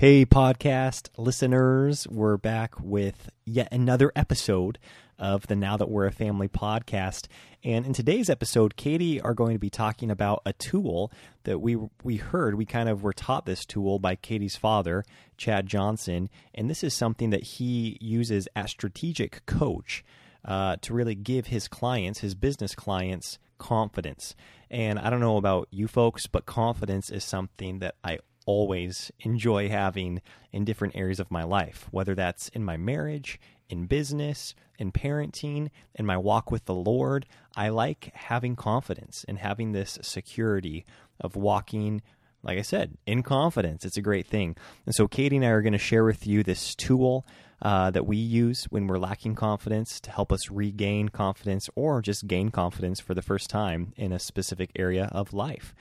Hey, podcast listeners, we're back with yet another episode of the Now That We're a Family podcast. And in today's episode, Katie are going to be talking about a tool that we we heard. We kind of were taught this tool by Katie's father, Chad Johnson, and this is something that he uses as strategic coach uh, to really give his clients, his business clients, confidence. And I don't know about you folks, but confidence is something that I always enjoy having in different areas of my life, whether that's in my marriage, in business, in parenting, in my walk with the Lord. I like having confidence and having this security of walking, like I said, in confidence. It's a great thing. And so, Katie and I are going to share with you this tool. Uh, that we use when we're lacking confidence to help us regain confidence or just gain confidence for the first time in a specific area of life.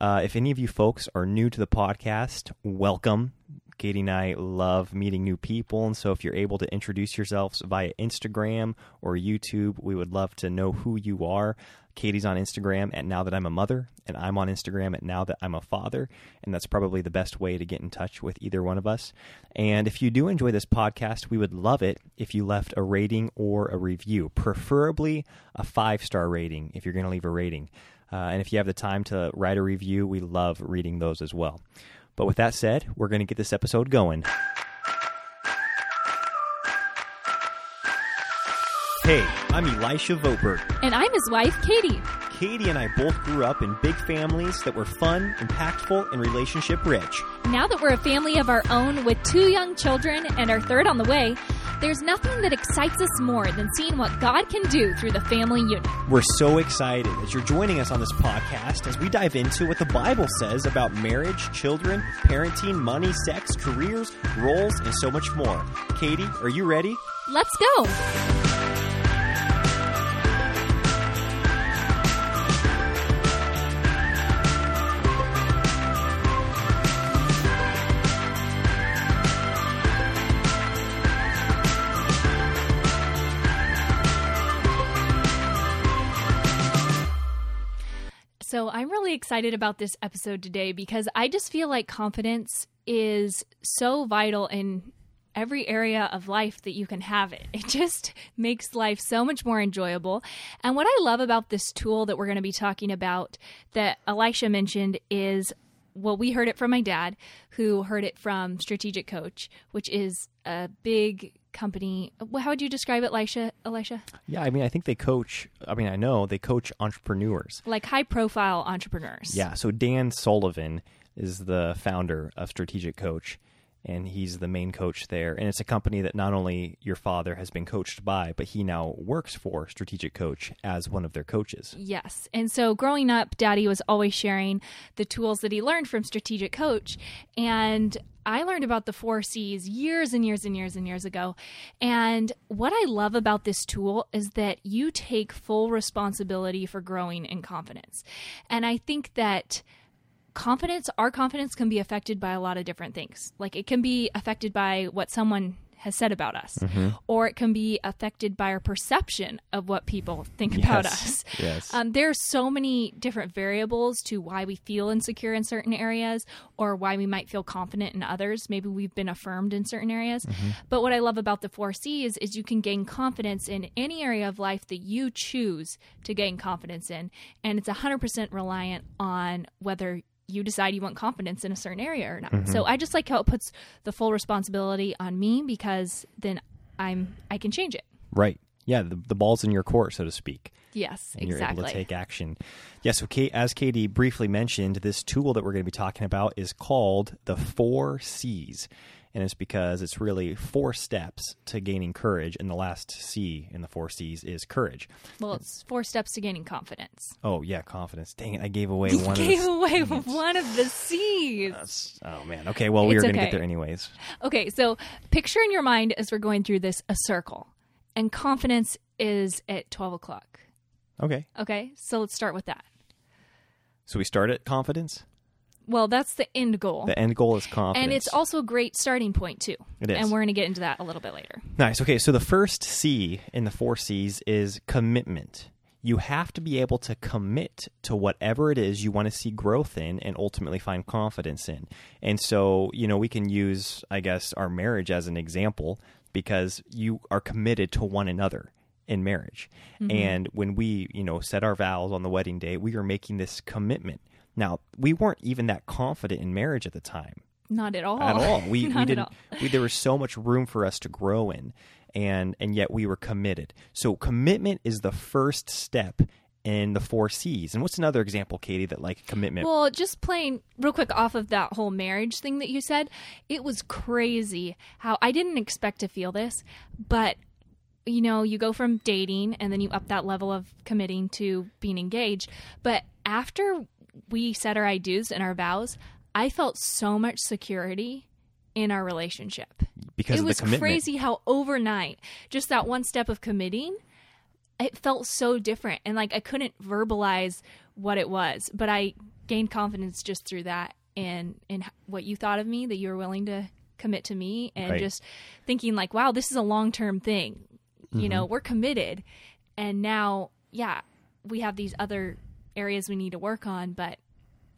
Uh, if any of you folks are new to the podcast, welcome. Katie and I love meeting new people. And so if you're able to introduce yourselves via Instagram or YouTube, we would love to know who you are. Katie's on Instagram at Now That I'm a Mother, and I'm on Instagram at Now That I'm a Father. And that's probably the best way to get in touch with either one of us. And if you do enjoy this podcast, we would love it if you left a rating or a review, preferably a five star rating if you're going to leave a rating. Uh, and if you have the time to write a review, we love reading those as well. But with that said, we're going to get this episode going. Hey, I'm Elisha Voberg. And I'm his wife, Katie. Katie and I both grew up in big families that were fun, impactful, and relationship rich. Now that we're a family of our own with two young children and our third on the way, there's nothing that excites us more than seeing what God can do through the family unit. We're so excited as you're joining us on this podcast as we dive into what the Bible says about marriage, children, parenting, money, sex, careers, roles, and so much more. Katie, are you ready? Let's go. So, I'm really excited about this episode today because I just feel like confidence is so vital in every area of life that you can have it. It just makes life so much more enjoyable. And what I love about this tool that we're going to be talking about that Elisha mentioned is well, we heard it from my dad, who heard it from Strategic Coach, which is a big company. How would you describe it, Elisha? Elisha? Yeah, I mean, I think they coach. I mean, I know they coach entrepreneurs, like high profile entrepreneurs. Yeah. So Dan Sullivan is the founder of Strategic Coach, and he's the main coach there. And it's a company that not only your father has been coached by, but he now works for Strategic Coach as one of their coaches. Yes. And so growing up, Daddy was always sharing the tools that he learned from Strategic Coach. And I learned about the four C's years and years and years and years ago. And what I love about this tool is that you take full responsibility for growing in confidence. And I think that confidence, our confidence can be affected by a lot of different things. Like it can be affected by what someone has said about us, mm-hmm. or it can be affected by our perception of what people think yes. about us. Yes. Um, there are so many different variables to why we feel insecure in certain areas or why we might feel confident in others. Maybe we've been affirmed in certain areas. Mm-hmm. But what I love about the four C's is you can gain confidence in any area of life that you choose to gain confidence in. And it's 100% reliant on whether you decide you want confidence in a certain area or not. Mm-hmm. So I just like how it puts the full responsibility on me because then I'm I can change it. Right. Yeah, the, the ball's in your court, so to speak. Yes, and exactly. you're able to take action. Yeah, so Kate, as Katie briefly mentioned, this tool that we're going to be talking about is called the Four C's and it's because it's really four steps to gaining courage, and the last C in the four C's is courage. Well, it's four steps to gaining confidence. Oh yeah, confidence. Dang it, I gave away one. Gave of the, away one of the C's. That's, oh man. Okay, well we it's are going to get there anyways. Okay, so picture in your mind as we're going through this a circle, and confidence is at twelve o'clock. Okay. Okay, so let's start with that. So we start at confidence. Well, that's the end goal. The end goal is confidence. And it's also a great starting point, too. It is. And we're going to get into that a little bit later. Nice. Okay, so the first C in the four C's is commitment. you have to be able to commit to whatever it is you want to see growth in and ultimately find confidence in. And so, you know, we can use, I guess, our marriage as an example because you are committed to one another in marriage. Mm-hmm. And when we, you know, set our vows on the wedding day, we are making this commitment. Now, we weren't even that confident in marriage at the time. Not at all. At all. We, we didn't. We, there was so much room for us to grow in, and and yet we were committed. So commitment is the first step in the four C's. And what's another example, Katie, that like commitment? Well, just playing real quick off of that whole marriage thing that you said, it was crazy how I didn't expect to feel this, but you know, you go from dating and then you up that level of committing to being engaged. But after we set our I do's and our vows, I felt so much security in our relationship. Because it was commitment. crazy how overnight, just that one step of committing, it felt so different. And like I couldn't verbalize what it was, but I gained confidence just through that and in what you thought of me, that you were willing to commit to me and Right. just thinking like, wow, this is a long term thing. You know, Mm-hmm. we're committed. And now, yeah, we have these other areas we need to work on, but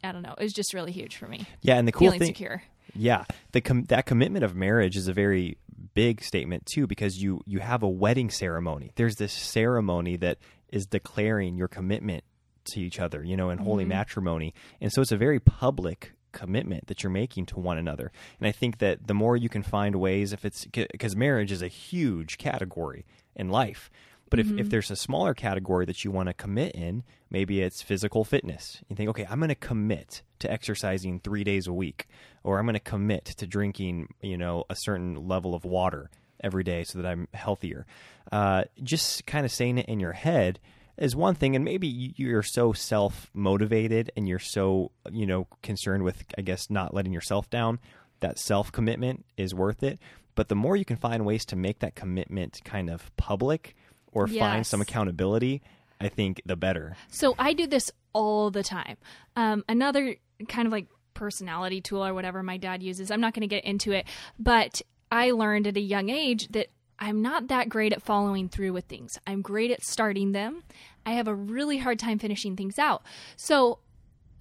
I don't know. It was just really huge for me. yeah, and the cool Feeling thing, secure. Yeah, the com- that commitment of marriage is a very big statement too because you you have a wedding ceremony. There's this ceremony that is declaring your commitment to each other, you know, in holy mm-hmm. matrimony. And so it's a very public commitment that you're making to one another. And I think that the more you can find ways if it's because marriage is a huge category in life. But if, if there's a smaller category that you want to commit in, maybe it's physical fitness. You think, okay, I'm going to commit to exercising three days a week, or I'm going to commit to drinking, you know, a certain level of water every day so that I'm healthier. Uh, just kind of saying it in your head is one thing, and maybe you- you're so self motivated and you're so, you know, concerned with, I guess, not letting yourself down. That self commitment is worth it. But the more you can find ways to make that commitment kind of public or find some accountability, I think the better. So I do this all the time. Um, another kind of like personality tool or whatever my dad uses. I'm not going to get into it, but I learned at a young age that I'm not that great at following through with things. I'm great at starting them. I have a really hard time finishing things out. So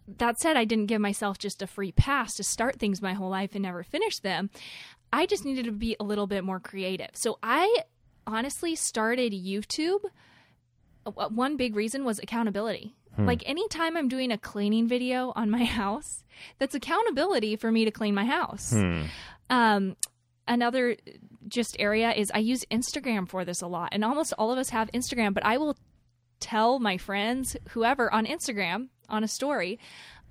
that said, I didn't give myself just a free pass to start things my whole life and never finish them. I just needed to be a little bit more creative. So I honestly started YouTube uh, one big reason was accountability. Like anytime I'm doing a cleaning video on my house, that's accountability for me to clean my house. Um, another just area is I use Instagram for this a lot, and almost all of us have Instagram. But I will tell my friends, whoever on Instagram on a story,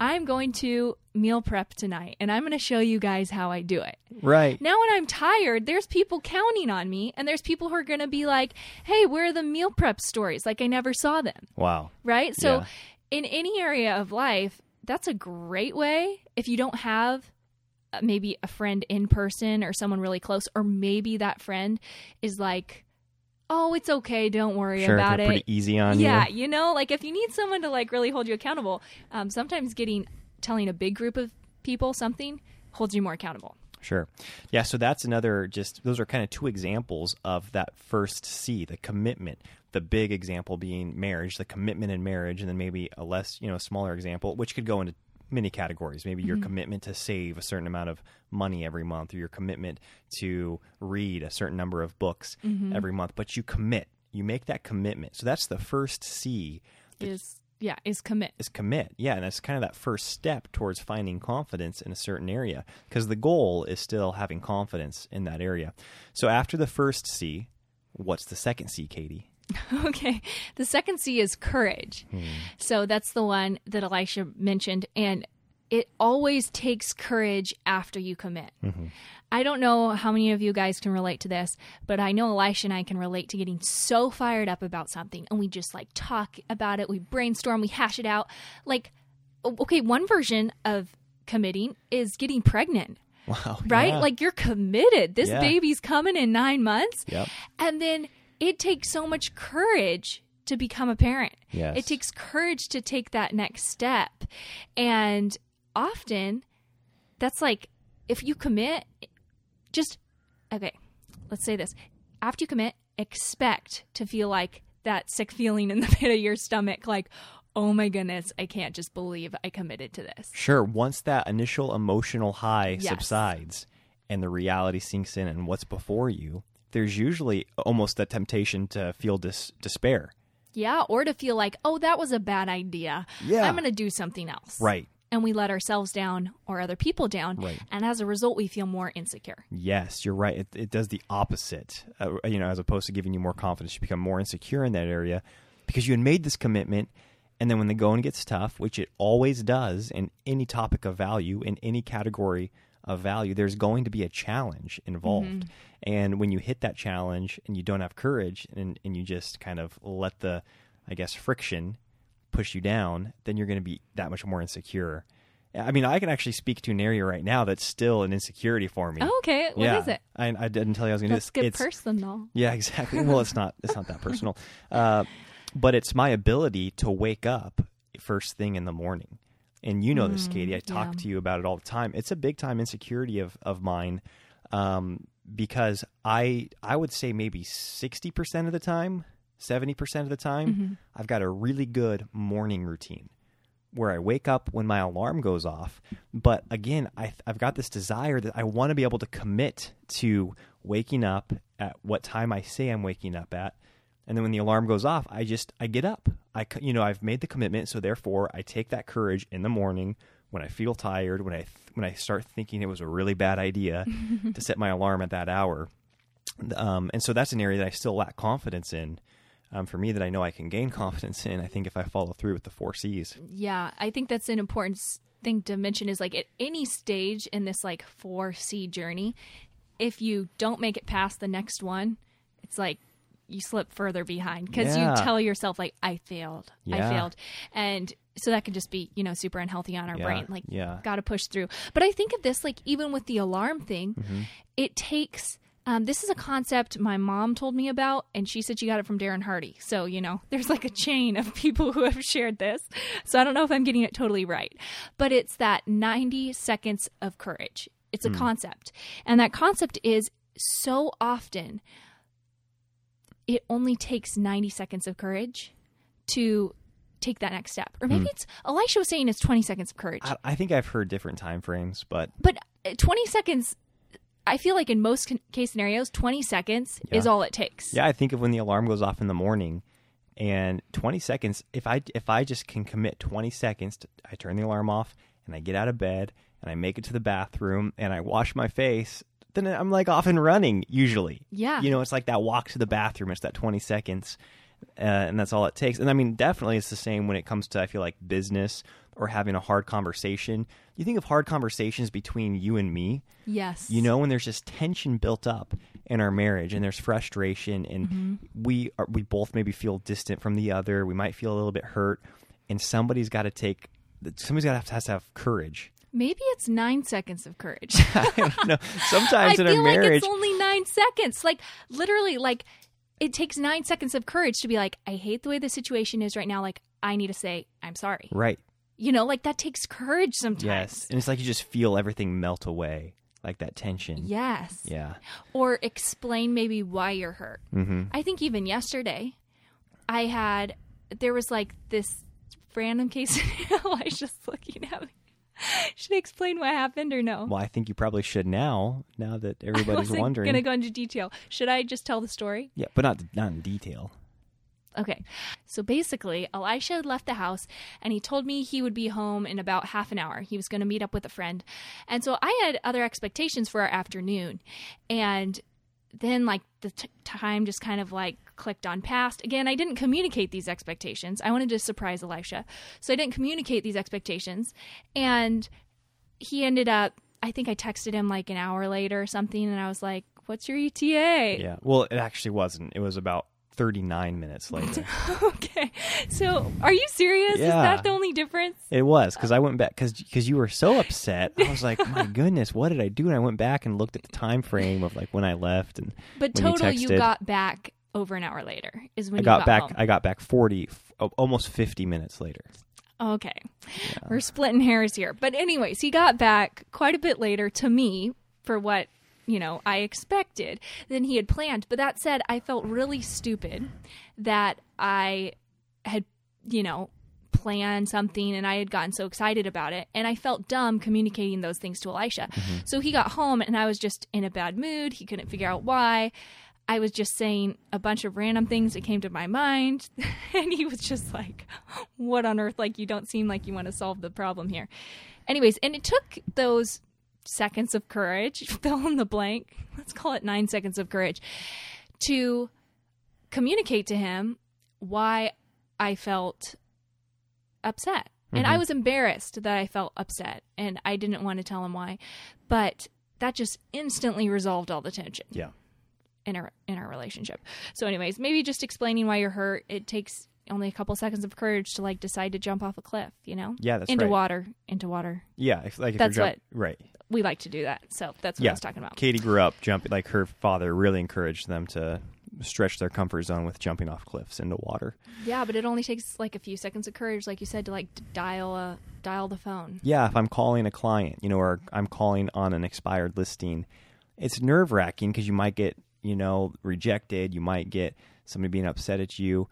I'm going to meal prep tonight, and I'm going to show you guys how I do it. Right. Now, when I'm tired, there's people counting on me, and there's people who are going to be like, hey, where are the meal prep stories? Like, I never saw them, Wow. right? So, Yeah. in any area of life, that's a great way if you don't have uh, maybe a friend in person or someone really close, or maybe that friend is like, oh, it's okay, don't worry Sure, about it. pretty easy on yeah, you. you know, like if you need someone to like really hold you accountable, um, sometimes getting telling a big group of people something holds you more accountable. Sure. Yeah, so that's another just those are kind of two examples of that first C, the commitment. The big example being marriage, the commitment in marriage, and then maybe a less, you know, smaller example, which could go into many categories. Maybe your mm-hmm. commitment to save a certain amount of money every month, or your commitment to read a certain number of books mm-hmm. every month. But you commit. You make that commitment. So that's the first C Is yeah, is commit. is commit. Yeah, and that's kind of that first step towards finding confidence in a certain area because the goal is still having confidence in that area. So after the first C, what's the second C, Katie? Okay. The second C is courage. Hmm. So that's the one that Elisha mentioned. And it always takes courage after you commit. Mm-hmm. I don't know how many of you guys can relate to this, but I know Elisha and I can relate to getting so fired up about something and we just like talk about it, we brainstorm, we hash it out. Like, okay, one version of committing is getting pregnant Wow. right? yeah. Like you're committed. This Yeah. baby's coming in nine months. Yep. And then it takes so much courage to become a parent. Yes. It takes courage to take that next step. And often that's like if you commit, just okay, let's say this. After you commit, expect to feel like that sick feeling in the pit of your stomach, like, oh my goodness, I can't just believe I committed to this. Sure. Once that initial emotional high Yes. subsides and the reality sinks in and what's before you, there's usually almost that temptation to feel dis- despair. Yeah, or to feel like, oh, that was a bad idea. Yeah. I'm going to do something else. Right. And we let ourselves down or other people down. Right. And as a result, we feel more insecure. Yes, you're right. It, it does the opposite. Uh, you know, as opposed to giving you more confidence, you become more insecure in that area because you had made this commitment. And then when the going gets tough, which it always does in any topic of value, in any category of value, there's going to be a challenge involved. And when you hit that challenge and you don't have courage and, and you just kind of let the, I guess, friction push you down, then you're going to be that much more insecure. I mean, I can actually speak to an area right now that's still an insecurity for me. Oh, okay. What is yeah. it? I, I didn't tell you I was going to do this. get It's, personal. yeah, exactly. Well, it's not. It's not that personal. Uh, but it's my ability to wake up first thing in the morning. And you know this, Katie. I talk Mm, yeah. to you about it all the time. It's a big time insecurity of of mine, um, because I I would say maybe sixty percent of the time, seventy percent of the time, Mm-hmm. I've got a really good morning routine where I wake up when my alarm goes off. But again, I, I've got this desire that I want to be able to commit to waking up at what time I say I'm waking up at. And then when the alarm goes off, I just I get up. I c- you know I've made the commitment, so therefore I take that courage in the morning when I feel tired, when I th- when I start thinking it was a really bad idea to set my alarm at that hour. Um, and so that's an area that I still lack confidence in. Um, for me, that I know I can gain confidence in. I think if I follow through with the four C's. Yeah, I think that's an important thing to mention is like at any stage in this like 4C journey, if you don't make it past the next one, it's like you slip further behind because Yeah. you tell yourself like I failed. I failed. And so that can just be, you know, super unhealthy on our Yeah, brain. Like yeah. got to push through. But I think of this like even with the alarm thing, Mm-hmm. it takes um, this is a concept my mom told me about, and she said she got it from Darren Hardy. So, you know, there's like a chain of people who have shared this. So I don't know if I'm getting it totally right. But it's that 90 seconds of courage. It's a concept. And that concept is so often it only takes 90 seconds of courage to take that next step. Or maybe it's, Elisha was saying it's 20 seconds of courage. I, I think I've heard different time frames, but But uh, 20 seconds, I feel like in most case scenarios, 20 seconds is all it takes. yeah, I think of when the alarm goes off in the morning, and 20 seconds. If I if I just can commit 20 seconds, to, I turn the alarm off and I get out of bed and I make it to the bathroom and I wash my face. Then I'm like off and running usually. Yeah. you know, it's like that walk to the bathroom. It's that 20 seconds. Uh, and that's all it takes. And I mean, definitely it's the same when it comes to, I feel like, business or having a hard conversation. You think of hard conversations between you and me, Yes. you know when there's just tension built up in our marriage and there's frustration and Mm-hmm. we are, we both maybe feel distant from the other we might feel a little bit hurt and somebody's got to take somebody's got to have, has to have courage Maybe it's nine seconds of courage. i don't know I sometimes in feel a like it's only nine seconds. Like literally, like it takes nine seconds of courage to be like, I hate the way the situation is right now. Like I need to say I'm sorry. right You know, like that takes courage sometimes. yes and it's like you just feel everything melt away like that tension Yes. yeah Or explain maybe why you're hurt. mm-hmm. I think even yesterday, I had there was like this random case. Elisha's just looking at me. Should I explain what happened or no? well i think you probably should now now that I everybody's wasn't wondering gonna go into detail. Should I just tell the story? yeah but not not in detail Okay. So basically, Elisha had left the house and he told me he would be home in about half an hour. He was going to meet up with a friend. And so I had other expectations for our afternoon. And then, like, the t- time just kind of like clicked on past. Again, I didn't communicate these expectations. I wanted to surprise Elisha. So I didn't communicate these expectations. And he ended up, I think I texted him like an hour later or something. And I was like, What's your ETA? yeah well it actually wasn't it was about 39 minutes later okay. So, are you serious? Is that the only difference? It was because I oh. went back because cuz you were so upset. I was like, my goodness, what did I do? And I went back and looked at the time frame of like when I left, and But you total, you, texted. got back over an hour later. Is when I you got, got back. home. I got back forty, f- oh, almost fifty minutes later. Okay. We're splitting hairs here. But anyways, he got back quite a bit later to me for what you know, I expected than he had planned. But that said, I felt really stupid that I had, you know, planned something and I had gotten so excited about it. And I felt dumb communicating those things to Elisha. Mm-hmm. So he got home and I was just in a bad mood. He couldn't figure out why. I was just saying a bunch of random things that came to my mind. and he was just like, What on earth? Like, you don't seem like you want to solve the problem here. Anyways, and it took those seconds of courage, fill in the blank, let's call it nine seconds of courage, to communicate to him why I felt upset. And I mm-hmm. was embarrassed that I felt upset and I didn't want to tell him why. But that just instantly resolved all the tension Yeah. in our in our relationship. So anyways, maybe just explaining why you're hurt, it takes only a couple seconds of courage to like decide to jump off a cliff, you know? Yeah, that's into right. water, into water. Yeah, if, like if That's you're jump- what- right. We like to do that. So that's what Yeah, I was talking about. Katie grew up jumping. Like her father really encouraged them to stretch their comfort zone with jumping off cliffs into water. Yeah, but it only takes like a few seconds of courage, like you said, to like dial a dial the phone. Yeah, if I'm calling a client, you know, or I'm calling on an expired listing, it's nerve wracking because you might get, you know, rejected. You might get somebody being upset at you.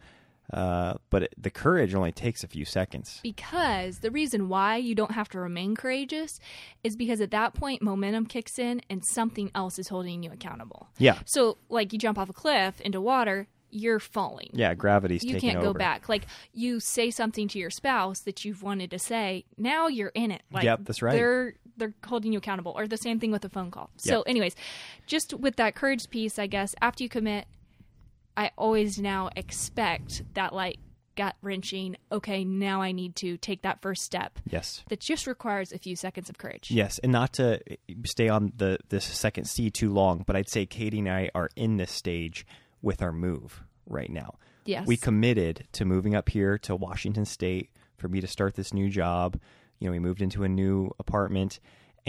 Uh, but it, the courage only takes a few seconds. Because the reason why you don't have to remain courageous is because at that point momentum kicks in and something else is holding you accountable. Yeah. So like you jump off a cliff into water, you're falling. Yeah, gravity's you can't go back. Like you say something to your spouse that you've wanted to say, now you're in it. Like Yep, that's right. They're they're holding you accountable. Or the same thing with a phone call. So anyways, just with that courage piece, I guess, after you commit, I always now expect that like gut wrenching, okay, now I need to take that first step. Yes. That just requires a few seconds of courage. Yes, and not to stay on the this second C too long, but I'd say Katie and I are in this stage with our move right now. Yes. We committed to moving up here to Washington State for me to start this new job. You know, we moved into a new apartment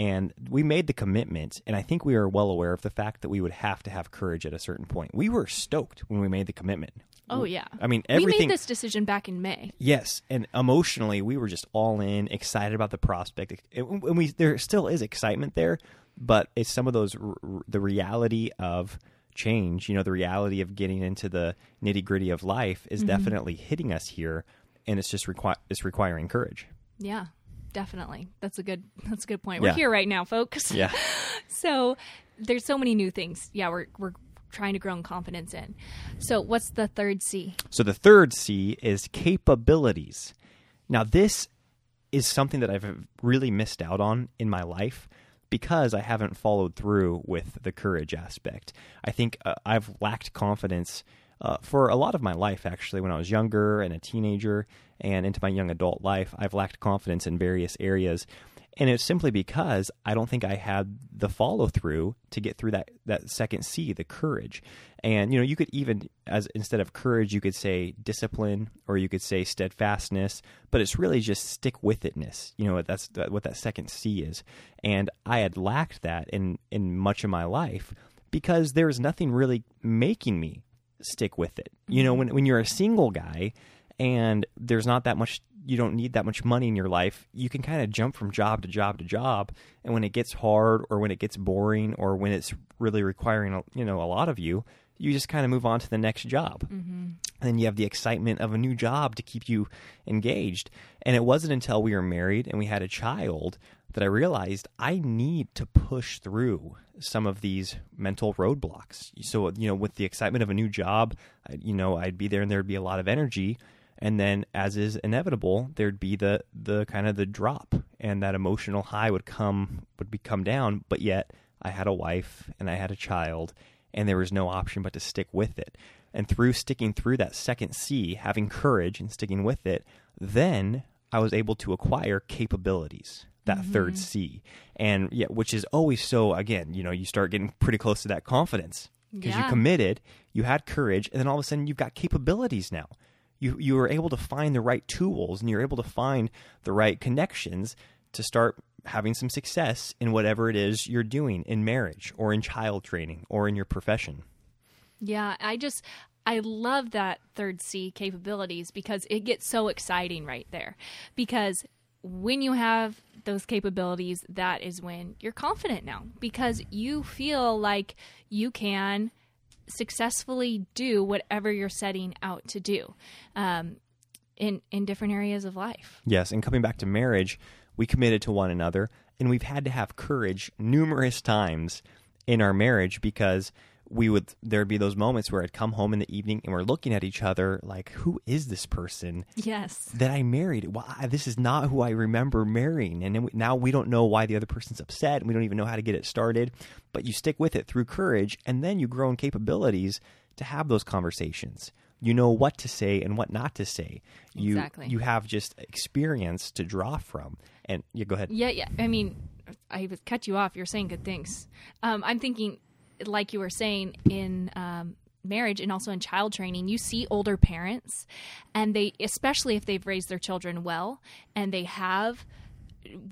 and we made the commitment and I think we are well aware of the fact that we would have to have courage at a certain point. We were stoked when we made the commitment. Oh yeah. I mean, we made this decision back in May. Yes, and emotionally, we were just all in, excited about the prospect. And we there still is excitement there, but it's some of those the reality of change. You know, the reality of getting into the nitty gritty of life is mm-hmm. definitely hitting us here, and it's just requi- it's requiring courage. Yeah. Definitely. That's a good that's a good point. We're here right now, folks. Yeah, So there's so many new things. Yeah, we're we're trying to grow in confidence in. So what's the third C? So the third C is capabilities. Now this is something that I've really missed out on in my life because I haven't followed through with the courage aspect. I think uh, I've lacked confidence uh, for a lot of my life, actually, when I was younger and a teenager and into my young adult life. I've lacked confidence in various areas. And it's simply because I don't think I had the follow through to get through that, that second C, the courage. And, you know, you could even, as instead of courage, you could say discipline or you could say steadfastness, but it's really just stick with itness. You know, that's what that second C is. And I had lacked that in, in much of my life because there was nothing really making me stick with it. You know, mm-hmm. when, when you're a single guy and there's not that much you don't need that much money in your life, you can kind of jump from job to job to job. And when it gets hard or when it gets boring or when it's really requiring, you know, a lot of you, you just kind of move on to the next job. Mm-hmm. And then you have the excitement of a new job to keep you engaged. And it wasn't until we were married and we had a child that I realized I need to push through some of these mental roadblocks. So, you know, with the excitement of a new job, I, you know, I'd be there and there'd be a lot of energy. And then, as is inevitable, there'd be the the kind of the drop, and that emotional high would come would be come down. But yet, I had a wife and I had a child, and there was no option but to stick with it. And through sticking through that second C, having courage and sticking with it, then I was able to acquire capabilities. That third mm-hmm. C, and yeah, which is always so. Again, you know, you start getting pretty close to that confidence because you committed, you had courage, and then all of a sudden you've got capabilities now. You you were able to find the right tools, and you're able to find the right connections to start having some success in whatever it is you're doing in marriage or in child training or in your profession. Yeah, I just I love that third C capabilities because it gets so exciting right there. Because when you have those capabilities, that is when you're confident now because you feel like you can successfully do whatever you're setting out to do um, in in different areas of life. Yes, and coming back to marriage, we committed to one another, and we've had to have courage numerous times in our marriage because we would there'd be those moments where I'd come home in the evening and we're looking at each other like, who is this person Yes. that I married? Why this is not who I remember marrying, and then we, now we don't know why the other person's upset, and we don't even know how to get it started. But you stick with it through courage, and then you grow in capabilities to have those conversations. You know what to say and what not to say. You Exactly. you have just experience to draw from. And you go ahead. Yeah, yeah. I mean, I would cut you off. You're saying good things. Um, I'm thinking, like you were saying in um, marriage and also in child training, you see older parents, and they, especially if they've raised their children well and they have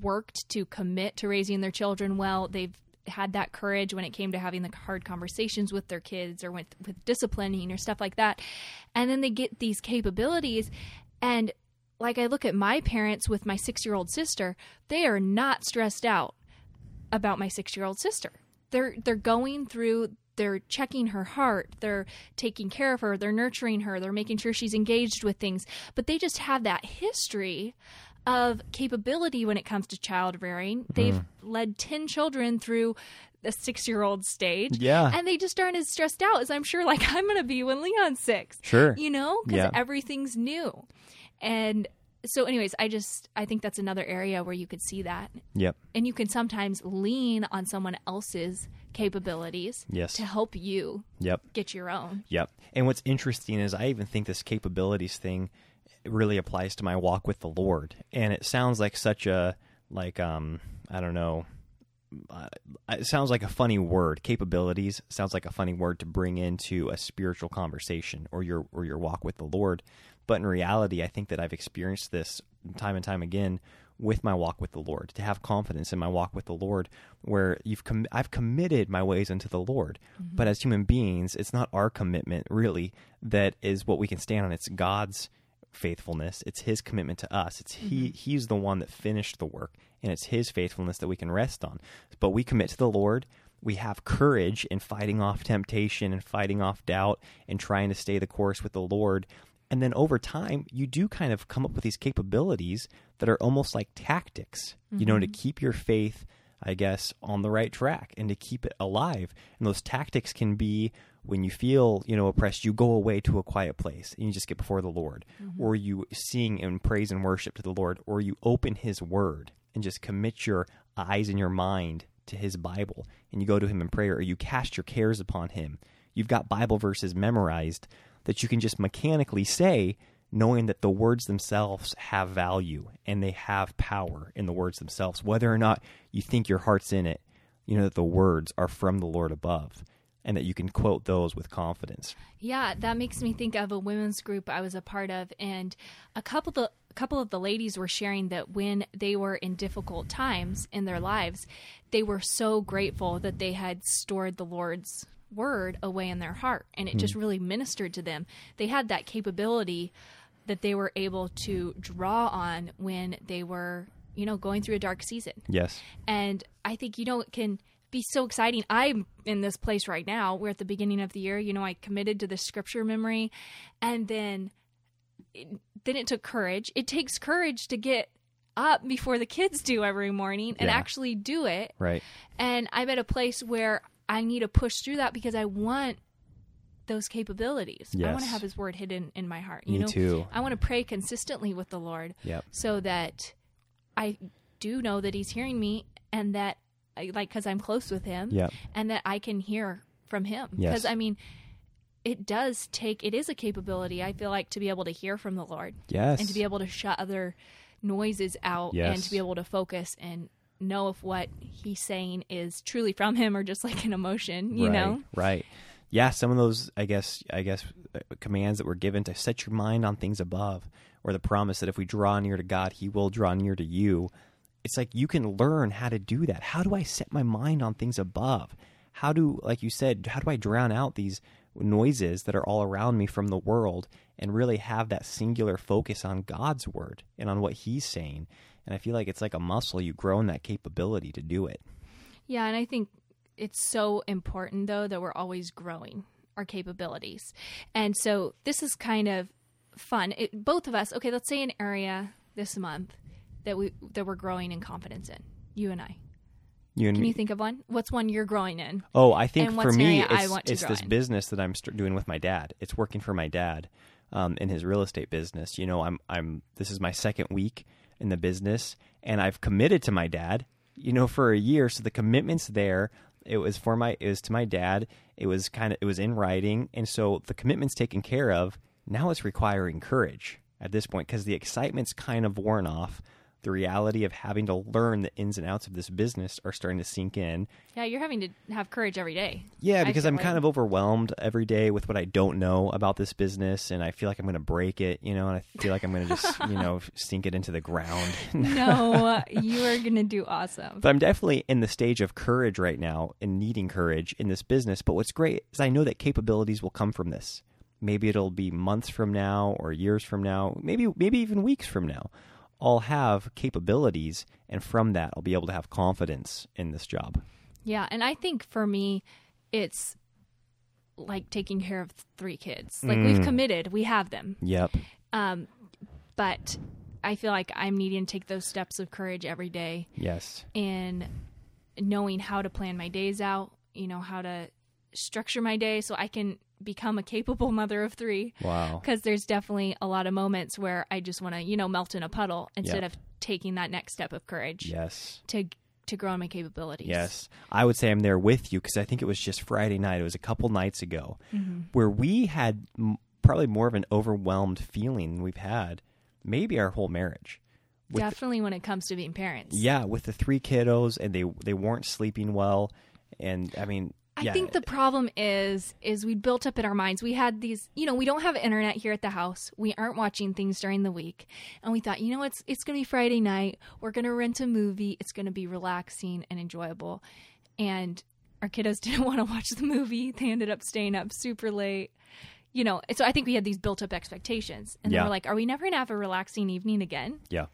worked to commit to raising their children well, they've had that courage when it came to having the hard conversations with their kids or with, with disciplining or stuff like that. And then they get these capabilities and like I look at my parents with my 6-year-old sister, they are not stressed out about my 6-year-old sister. They're they're going through they're checking her heart, they're taking care of her, they're nurturing her, they're making sure she's engaged with things, but they just have that history of capability when it comes to child rearing. They've mm-hmm. led 10 children through the 6-year-old stage. Yeah. And they just aren't as stressed out as I'm sure like I'm going to be when Leon's 6 Sure. you know because Yeah. everything's new and so anyways i just i think that's another area where you could see that Yep. and you can sometimes lean on someone else's capabilities Yes. to help you Yep. get your own Yep. And what's interesting is I even think this capabilities thing really applies to my walk with the Lord. And it sounds like such a like um I don't know uh, it sounds like a funny word. Capabilities sounds like a funny word to bring into a spiritual conversation or your or your walk with the Lord. But in reality, I think that I've experienced this time and time again with my walk with the Lord. To have confidence in my walk with the Lord, where you've com- I've committed my ways unto the Lord. Mm-hmm. But as human beings, it's not our commitment really that is what we can stand on. It's God's faithfulness. It's his commitment to us. It's he mm-hmm. he's the one that finished the work and it's his faithfulness that we can rest on. But we commit to the Lord. We have courage in fighting off temptation and fighting off doubt and trying to stay the course with the Lord. And then over time, you do kind of come up with these capabilities that are almost like tactics, you know, to mm-hmm. keep your faith I guess, on the right track and to keep it alive. And those tactics can be when you feel, you know, oppressed, you go away to a quiet place and you just get before the Lord, mm-hmm. or you sing and praise and worship to the Lord, or you open His Word and just commit your eyes and your mind to His Bible and you go to Him in prayer, or you cast your cares upon Him. You've got Bible verses memorized that you can just mechanically say knowing that the words themselves have value and they have power in the words themselves, whether or not you think your heart's in it, you know that the words are from the Lord above and that you can quote those with confidence. Yeah, that makes me think of a women's group I was a part of, and a couple of the a couple of the ladies were sharing that when they were in difficult times in their lives, they were so grateful that they had stored the Lord's word away in their heart, and it just hmm. really ministered to them. They had that capability that they were able to draw on when they were, you know, going through a dark season. Yes. And I think, you know, it can be so exciting. I'm in this place right now. We're at the beginning of the year. You know, I committed to the scripture memory and then it, then it took courage. It takes courage to get up before the kids do every morning and Yeah. actually do it. Right. And I'm at a place where I need to push through that because I want those capabilities. I want to have his word hidden in my heart. You Me know, too. I want to pray consistently with the Lord Yep. so that I do know that he's hearing me and that I- like cuz I'm close with him Yep. and that I can hear from him Yes. because I mean it does take it is a capability I feel like to be able to hear from the Lord Yes. and to be able to shut other noises out and to be able to focus and know if what he's saying is truly from him or just like an emotion, you right, know? Right. Yeah, some of those I guess I guess uh, commands that were given to set your mind on things above or the promise that if we draw near to God, he will draw near to you. It's like you can learn how to do that. How do I set my mind on things above? How do like you said, how do I drown out these noises that are all around me from the world and really have that singular focus on God's word and on what he's saying? And I feel like it's like a muscle. You grow in that capability to do it. Yeah, and I think it's so important though that we're always growing our capabilities. And so this is kind of fun. It, both of us, okay, let's say an area this month that we that we're growing in confidence in. You and I. You and Can me. you think of one? What's one you're growing in? Oh, I think for me, it's, it's this in? business that I'm st- doing with my dad. It's working for my dad um, in his real estate business. You know, I'm I'm this is my second week in the business, and I've committed to my dad. You know, for a year, so the commitment's there. It was for my it was to my dad. It was kind of it was in writing, and so the commitment's taken care of. Now it's requiring courage at this point because the excitement's kind of worn off. The reality of having to learn the ins and outs of this business are starting to sink in. Yeah, you're having to have courage every day. Yeah, because I'm kind of overwhelmed every day with what I don't know about this business, and I feel like I'm going to break it, you know, and I feel like I'm going to just, you know, sink it into the ground. No, you are going to do awesome. but I'm definitely in the stage of courage right now and needing courage in this business. But what's great is I know that capabilities will come from this. Maybe it'll be months from now or years from now, maybe maybe even weeks from now. I'll have capabilities, and from that, I'll be able to have confidence in this job. Yeah, and I think for me, it's like taking care of three kids. Like Mm. we've committed, we have them. Yep. Um, but I feel like I'm needing to take those steps of courage every day Yes. in knowing how to plan my days out, you know, how to structure my day so I can become a capable mother of three. Wow. Because there's definitely a lot of moments where I just want to, you know, melt in a puddle instead Yeah. of taking that next step of courage Yes. to to grow in my capabilities. Yes. I would say I'm there with you because I think it was just Friday night. It was a couple nights ago Mm-hmm. where we had m- probably more of an overwhelmed feeling than we've had maybe our whole marriage. With Definitely when it comes to being parents. yeah, with the three kiddos and they they weren't sleeping well and I mean I yeah, think the problem is is we built up in our minds. We had these, you know, we don't have internet here at the house. We aren't watching things during the week. And we thought, you know, it's it's going to be Friday night. We're going to rent a movie. It's going to be relaxing and enjoyable. And our kiddos didn't want to watch the movie. They ended up staying up super late. You know, so I think we had these built up expectations. And Yeah. we're like, are we never going to have a relaxing evening again? yeah.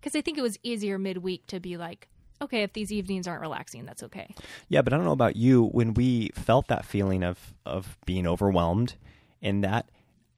Because I think it was easier midweek to be like, okay, if these evenings aren't relaxing, that's okay. Yeah, but I don't know about you. When we felt that feeling of of being overwhelmed, and that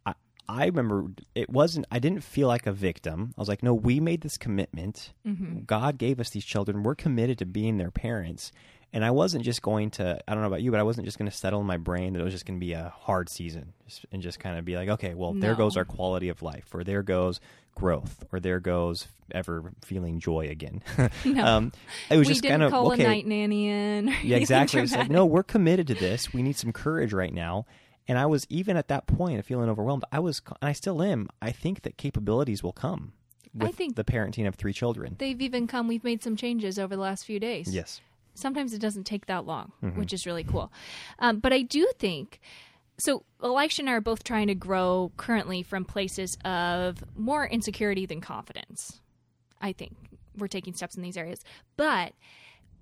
I, I remember it wasn't. I didn't feel like a victim. I was like, no, we made this commitment. Mm-hmm. God gave us these children. We're committed to being their parents. And I wasn't just going to. I don't know about you, but I wasn't just going to settle in my brain that it was just going to be a hard season, and just kind of be like, okay, well, there goes our quality of life, or there goes growth, or there goes ever feeling joy again. No. um, it was we just kind of call okay. a night nanny in. Yeah, exactly. It's like, no, we're committed to this. We need some courage right now. And I was even at that point of feeling overwhelmed. I was, and I still am. I think that capabilities will come I think- the parenting of three children. They've even come. We've made some changes over the last few days. Yes. Sometimes it doesn't take that long, Mm-hmm. which is really cool. Um, but I do think so. Elisha and I are both trying to grow currently from places of more insecurity than confidence. I think we're taking steps in these areas. But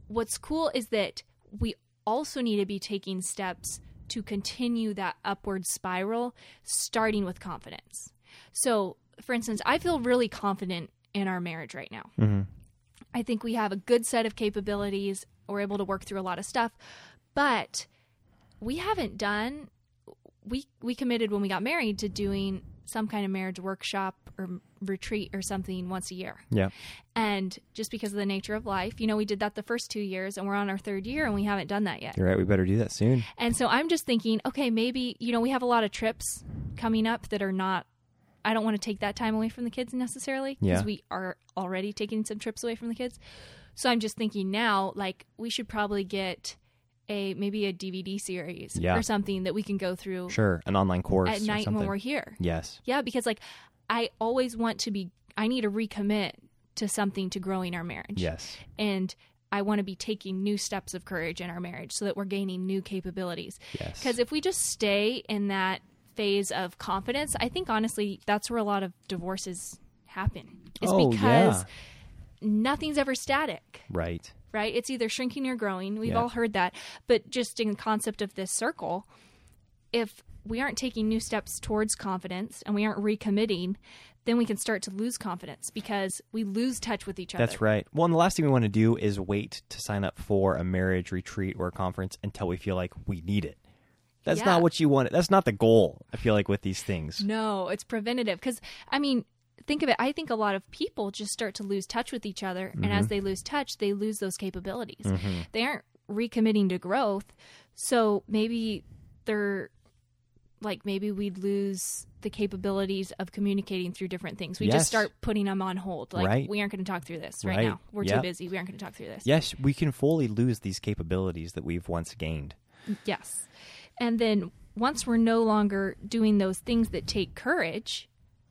what's cool is that we also need to be taking steps to continue that upward spiral, starting with confidence. So, for instance, I feel really confident in our marriage right now. Mm-hmm. I think we have a good set of capabilities. We're able to work through a lot of stuff, but we haven't done. We we committed when we got married to doing some kind of marriage workshop or retreat or something once a year. Yeah. And just because of the nature of life, you know, we did that the first two years, and we're on our third year, and we haven't done that yet. You're right. We better do that soon. And so I'm just thinking, okay, maybe, you know, we have a lot of trips coming up that are not, I don't want to take that time away from the kids necessarily because Yeah. we are already taking some trips away from the kids. So I'm just thinking now, like, we should probably get a maybe a DVD series Yeah. or something that we can go through Sure. An online course at night when we're here. yes. Yeah, because like I always want to be, I need to recommit to something to growing our marriage Yes. and I want to be taking new steps of courage in our marriage so that we're gaining new capabilities. Yes. Because if we just stay in that phase of confidence, I think honestly that's where a lot of divorces happen. It's Oh, because yeah. Nothing's ever static, Right. right? It's either shrinking or growing. We've Yeah. all heard that. But just in the concept of this circle, if we aren't taking new steps towards confidence and we aren't recommitting, then we can start to lose confidence because we lose touch with each other. That's right. Well, and the last thing we want to do is wait to sign up for a marriage retreat or a conference until we feel like we need it. That's Yeah. not what you want. That's not the goal. I feel like with these things. No, it's preventative because I mean, think of it. I think a lot of people just start to lose touch with each other, and Mm-hmm. as they lose touch, they lose those capabilities. They aren't recommitting to growth, so maybe they're like maybe we'd lose the capabilities of communicating through different things. We Yes. just start putting them on hold. Like Right. we aren't going to talk through this right, Right. now. We're Yep. too busy. We aren't going to talk through this. Yes, we can fully lose these capabilities that we've once gained. Yes. And then once we're no longer doing those things that take courage,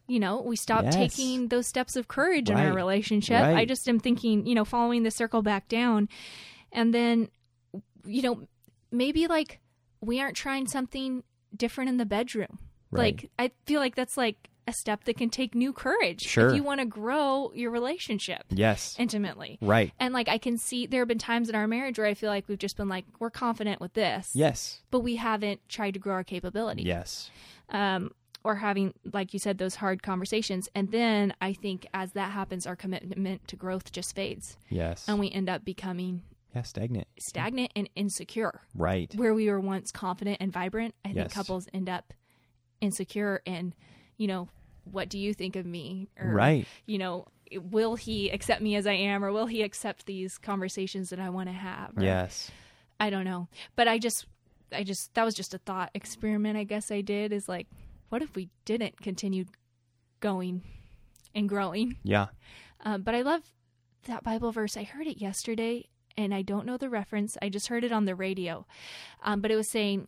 you know, we stop Yes. taking those steps of courage in our Right. relationship. I just am thinking, you know, following the circle back down. And then, you know, maybe like we aren't trying something different in the bedroom. Right. Like, I feel like that's like a step that can take new courage Sure. if you want to grow your relationship Yes. intimately. Right. And like I can see there have been times in our marriage where I feel like we've just been like we're confident with this, Yes. but we haven't tried to grow our capability. Yes. Um, or having, like you said, those hard conversations. And then I think as that happens, our commitment to growth just fades, Yes. and we end up becoming yeah, stagnant. stagnant and insecure. Right. Where we were once confident and vibrant, I think Yes. couples end up insecure and, you know, what do you think of me? Or, Right. You know, will he accept me as I am, or will he accept these conversations that I want to have? Or, Yes. I don't know. But I just, I just, that was just a thought experiment, I guess I did is like, what if we didn't continue going and growing? Yeah. Um, but I love that Bible verse. I heard it yesterday and I don't know the reference. I just heard it on the radio. Um, but it was saying,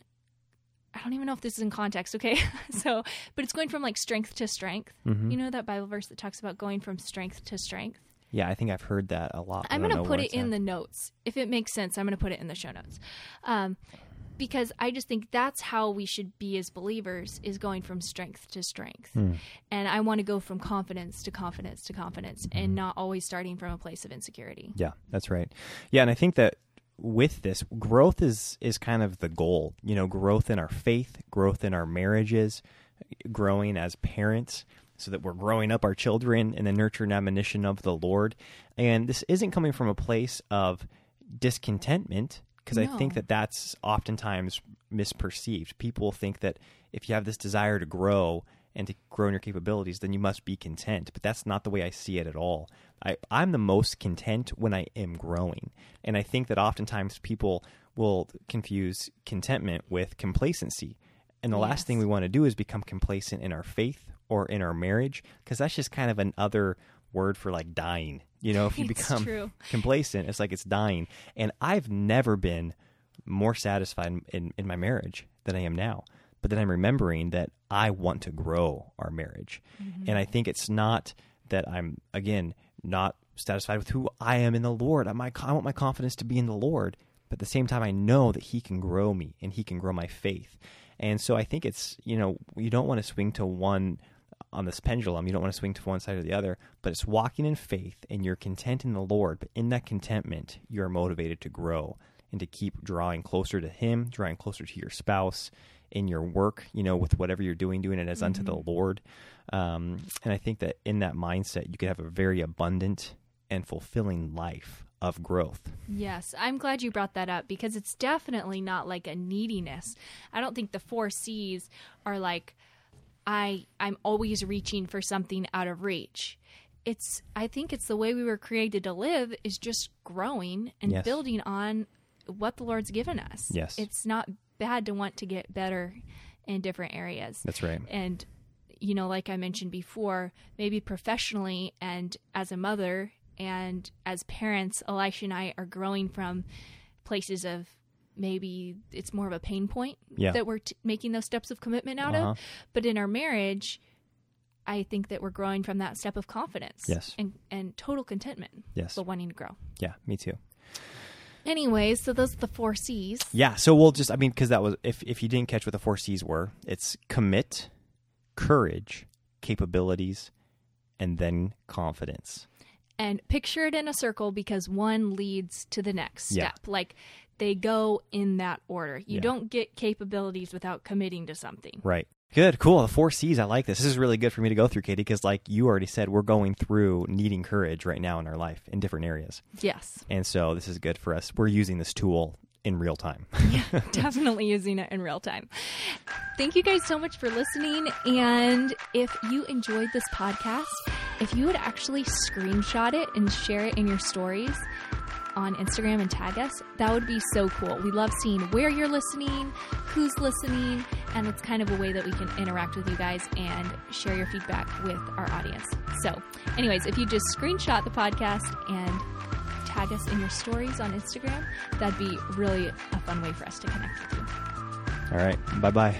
I don't even know if this is in context, okay? so, but it's going from like strength to strength. Mhm. You know that Bible verse that talks about going from strength to strength? Yeah, I think I've heard that a lot. I'm going to put it in at. the notes. If it makes sense, I'm going to put it in the show notes. Um, because I just think that's how we should be as believers is going from strength to strength. Hmm. And I want to go from confidence to confidence to confidence Mm-hmm. and not always starting from a place of insecurity. Yeah, that's right. Yeah, and I think that with this growth is is kind of the goal. You know, growth in our faith, growth in our marriages, growing as parents so that we're growing up our children in the nurture and admonition of the Lord. And this isn't coming from a place of discontentment because I think that that's oftentimes misperceived. People think that if you have this desire to grow and to grow in your capabilities, then you must be content. But that's not the way I see it at all. I, I'm the most content when I am growing. And I think that oftentimes people will confuse contentment with complacency. And the last thing we want to do is become complacent in our faith or in our marriage because that's just kind of another word for like dying. You know, if you become true. complacent, it's like it's dying. And I've never been more satisfied in, in my marriage than I am now. But then I'm remembering that I want to grow our marriage. Mm-hmm. And I think it's not that I'm, again, not satisfied with who I am in the Lord. I, my, I want my confidence to be in the Lord. But at the same time, I know that He can grow me and He can grow my faith. And so I think it's, you know, you don't want to swing to one on this pendulum. You don't want to swing to one side or the other, but it's walking in faith and you're content in the Lord. But in that contentment, you're motivated to grow and to keep drawing closer to Him, drawing closer to your spouse in your work, you know, with whatever you're doing, doing it as unto the Lord. Um, and I think that in that mindset, you could have a very abundant and fulfilling life of growth. Yes, I'm glad you brought that up because it's definitely not like a neediness. I don't think the four C's are like I I'm always reaching for something out of reach. It's I think it's the way we were created to live is just growing and Yes. building on what the Lord's given us. Yes. It's not bad to want to get better in different areas. That's right. And, you know, like I mentioned before, maybe professionally and as a mother and as parents, Elisha and I are growing from places of maybe it's more of a pain point Yeah. that we're t- making those steps of commitment out Uh-huh. of. But in our marriage, I think that we're growing from that step of confidence Yes. and, and total contentment, Yes. but wanting to grow. Yeah, me too. Anyways, so those are the four C's. Yeah, so we'll just I mean because that was if if you didn't catch what the four C's were, it's commit, courage, capabilities, and then confidence. And picture it in a circle because one leads to the next Yeah. step. Like they go in that order. You Yeah. don't get capabilities without committing to something. Right. Good, cool. The four C's. I like this. This is really good for me to go through, Katie, because like you already said, we're going through needing courage right now in our life in different areas, Yes. and so this is good for us. We're using this tool in real time. Yeah, definitely using it in real time. Thank you guys so much for listening. And if you enjoyed this podcast, if you would actually screenshot it and share it in your stories on Instagram and tag us, that would be so cool. We love seeing where you're listening, who's listening, and it's kind of a way that we can interact with you guys and share your feedback with our audience. So, anyways, if you just screenshot the podcast and tag us in your stories on Instagram, that'd be really a fun way for us to connect with you. All right, bye bye.